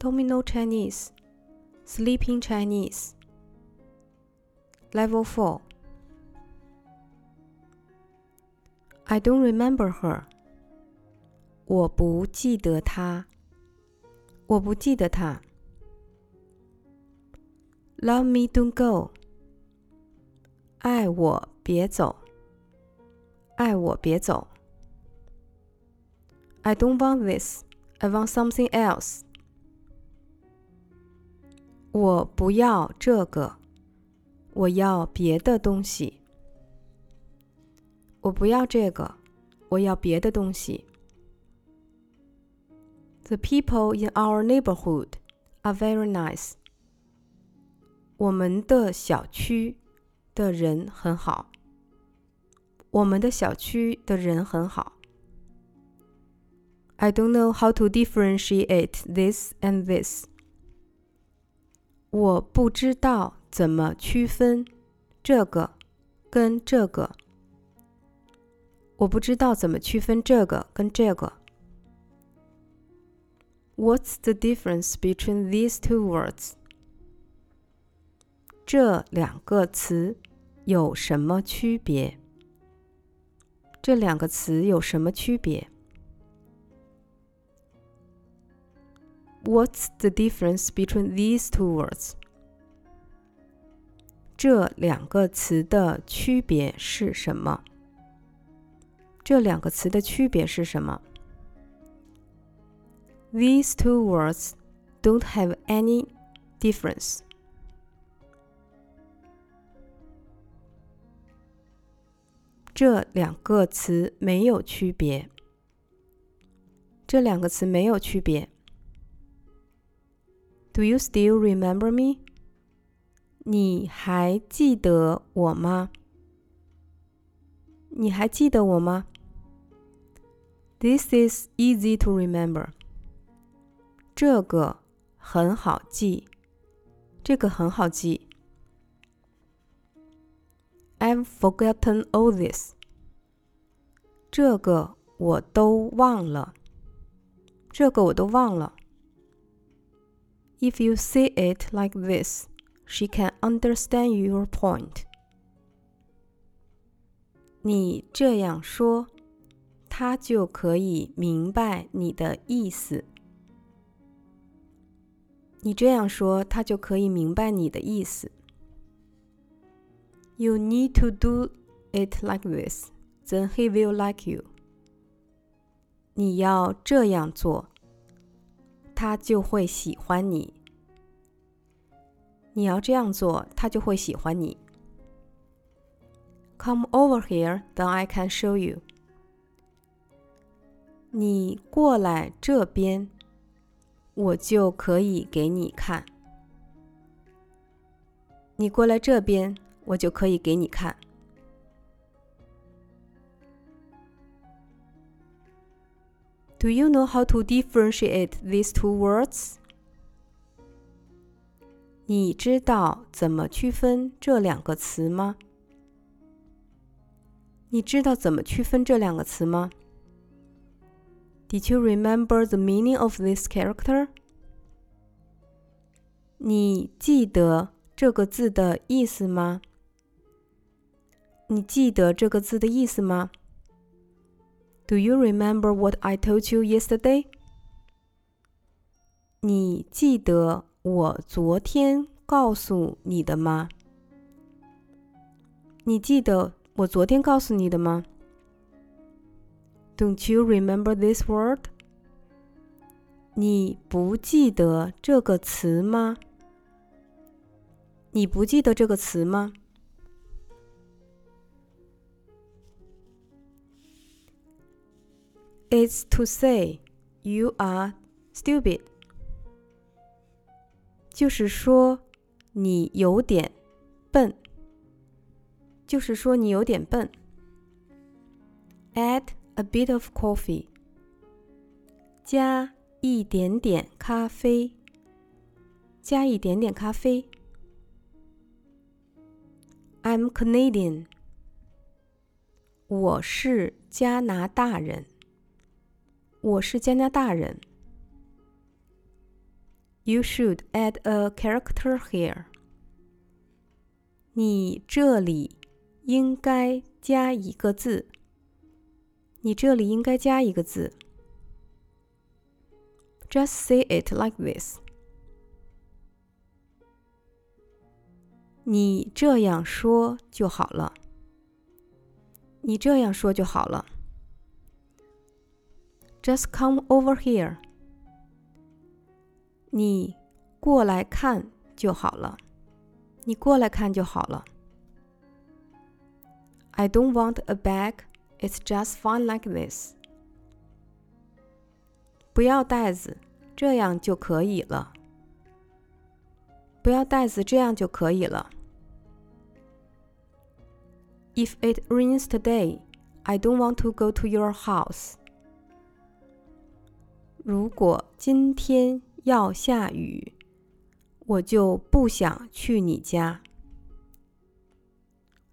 Domino Chinese, Sleeping Chinese. Level 4 I don't remember her. 我不记得她。我不记得她。Love me, don't go. 爱我别走。爱我别走。I don't want this. I want something else. 我不要这个，我要别的东西。我不要这个，我要别的东西。The people in our neighborhood are very nice. 我们的小区的人很好。我们的小区的人很好。I don't know how to differentiate this and this. 我不知道怎么区分这个跟这个。我不知道怎么区分这个跟这个。What's the difference between these two words？这两个词有什么区别？这两个词有什么区别？What's the difference between these two words？这两个词的区别是什么？这两个词的区别是什么？These two words don't have any difference. 这两个词没有区别。这两个词没有区别。Do you still remember me？你还记得我吗？你还记得我吗？This is easy to remember。这个很好记。这个很好记。I've forgotten all this。这个我都忘了。这个我都忘了。 If you say it like this, she can understand your point. 你这样说，她就可以明白你的意思。你这样说，她就可以明白你的意思。You need to do it like this, then he will like you. 你要这样做， 他就会喜欢你。你要这样做，他就会喜欢你。Come over here, then I can show you. 你过来这边，我就可以给你看。你过来这边。我就可以给你看。Do you know how to differentiate these two words？你知道怎么区分这两个词吗？你知道怎么区分这两个词吗？Did you remember the meaning of this character？你记得这个字的意思吗？你记得这个字的意思吗 ？Do you remember what I told you yesterday？你记得我昨天告诉你的吗？你记得我昨天告诉你的吗？Don't you remember this word？你不记得这个词吗？你不记得这个词吗 ？It's to say you are stupid，就是说你有点笨，就是说你有点笨。Add a bit of coffee，加一点点咖啡，加一点点咖啡。I'm Canadian，我是加拿大人。 我是加拿大人。You should add a character here. 你这里应该加一个字。你这里应该加一个字。Just say it like this. 你这样说就好了。你这样说就好了。Just come over here. 你过来看就好了。你过来看就好了。I don't want a bag. It's just fine like this. 不要袋子，这样就可以了。不要袋子，这样就可以了。If it rains today, I don't want to go to your house. 如果今天要下雨我就不想去你家。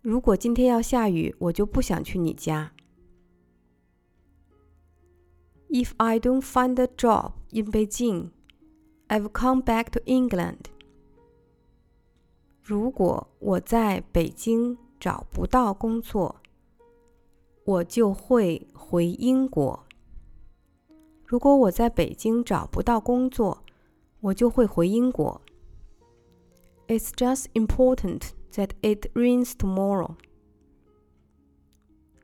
如果今天要下雨我就不想去你家。If i don't find a job in beijing i've come back to england. 如果我在北京找不到工作我就会回英国。如果我在北京找不到工作，我就会回英国。It's just important that it rains tomorrow.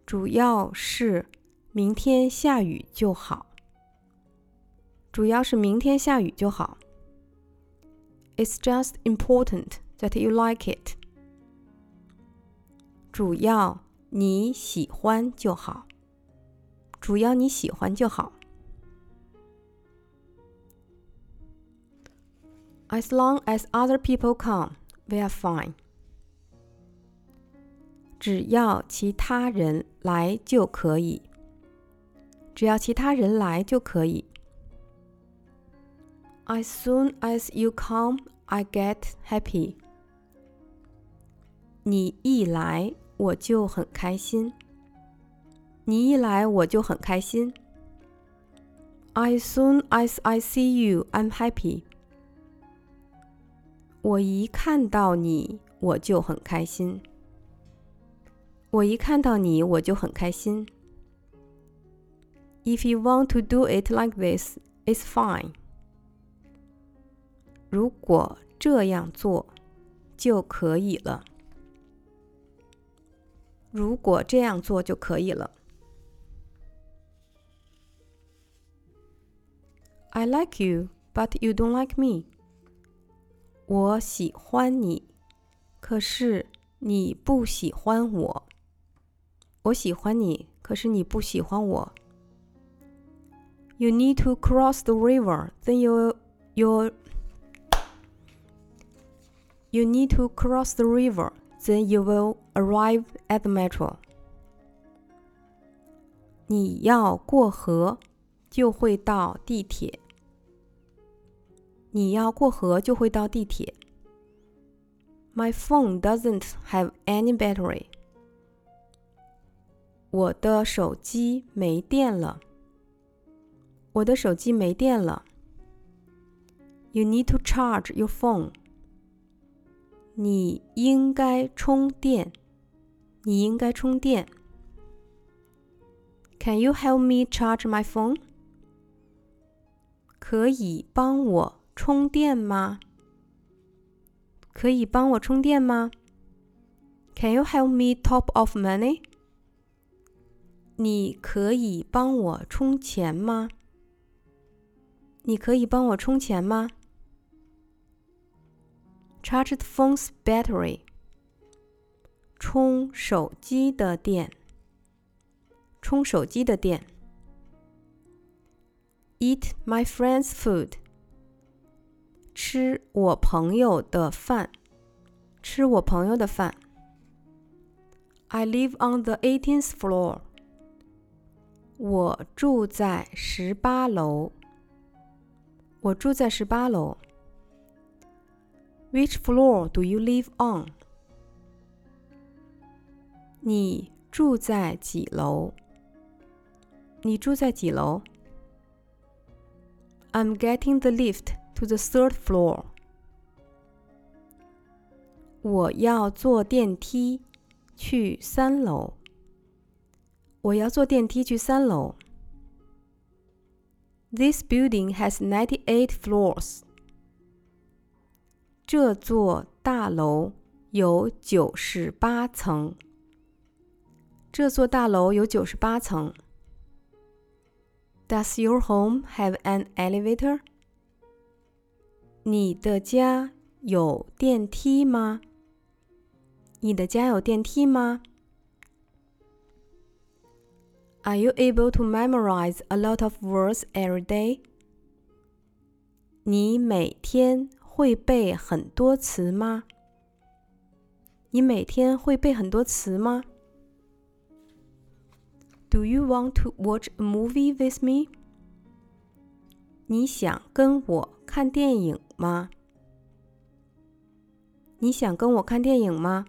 主要是明天下雨就好。主要是明天下雨就好。It's just important that you like it. 主要你喜欢就好。主要你喜欢就好。As long as other people come, we are fine. 只要其他人来就可以。只要其他人来就可以。As soon as you come, I get happy. 你一来我就很开心。你一来我就很开心。As soon as I see you, I'm happy. 我一看到你我就很开心。我一看到你我就很开心。If you want to do it like this, it's fine. 如果这样做就可以了。如果这样做就可以了。I like you, but you don't like me. 我喜欢你，可是你不喜欢我。我喜欢你，可是你不喜欢我。You need to cross the river, then you you you need to cross the river, then you will arrive at the metro. 你要过河，就会到地铁。你要过河，就会到地铁。My phone doesn't have any battery. 我的手机没电了。我的手机没电了。You need to charge your phone. 你应该充电。你应该充电。Can you help me charge my phone? 可以帮我 充电吗？可以帮我充电吗？Can you help me top off money? 你可以帮我充钱吗？你可以帮我充钱吗？Charge the phone's battery. 充手机的电。充手机的电。Eat my friend's food. 吃我朋友的饭。吃我朋友的饭。I live on the eighteenth floor. 我住在十八楼。我住在十八楼。Which floor do you live on？你住在几楼？你住在几楼？I'm getting the lift to the third floor. 我要坐电梯去三楼。我要坐电梯去三楼。This building has ninety-eight floors. 这座大楼有九十八层。这座大楼有九十八层。Does your home have an elevator? 你的家有电梯吗？你的家有电梯吗？Are you able to memorize a lot of words every day? 你每天会背很多词吗？你每天会背很多词吗？Do you want to watch a movie with me? 你想跟我看电影 吗？你想跟我看电影吗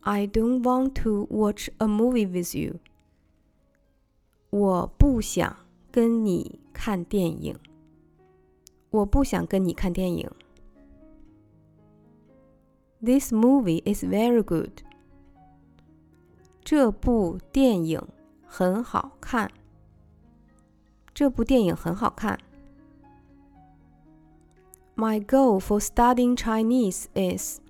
？I don't want to watch a movie with you. 我不想跟你看电影。我不想跟你看电影。This movie is very good. 这部电影很好看。这部电影很好看。My goal for studying Chinese is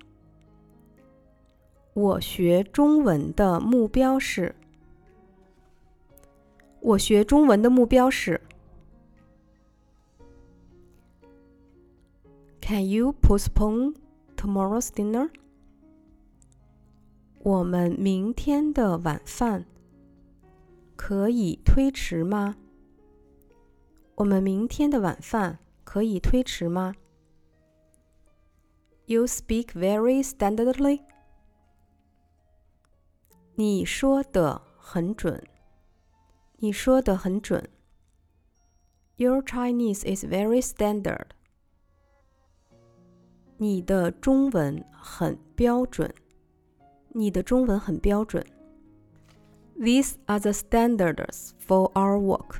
我学中文的目标是。我学中文的目标是。Can you postpone tomorrow's dinner? 我们明天的晚饭可以推迟吗？我们明天的晚饭可以推迟吗 ？You speak very standardly. 你说的很准。你说的很准。Your Chinese is very standard. 你的中文很标准。你的中文很标准。These are the standards for our work。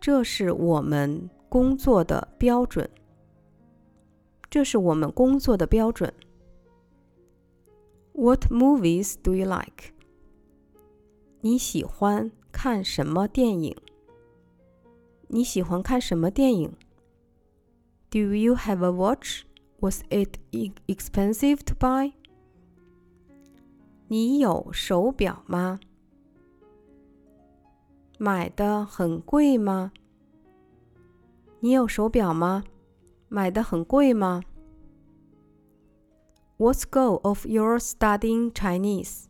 这是我们工作的标准。 这是我们工作的标准。What movies do you like？你喜欢看什么电影？你喜欢看什么电影？Do you have a watch? Was it expensive to buy? 你有手表吗？买的很贵吗？你有手表吗？买的很贵吗？What's goal of your studying Chinese？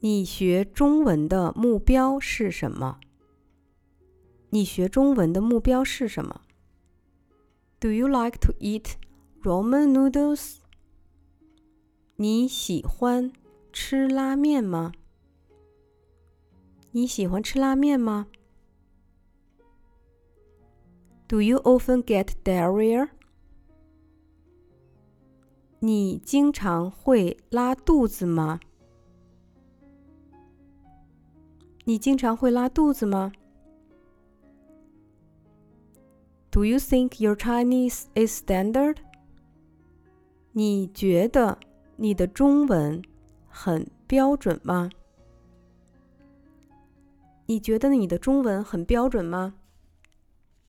你学中文的目标是什么？你学中文的目标是什么？Do you like to eat Roman noodles？你喜欢吃拉面吗？你喜欢吃拉面吗？Do you often get diarrhea？你经常会拉肚子吗？你经常会拉肚子吗？Do you think your Chinese is standard？你觉得？你的中文很标准吗？你觉得你的中文很标准吗？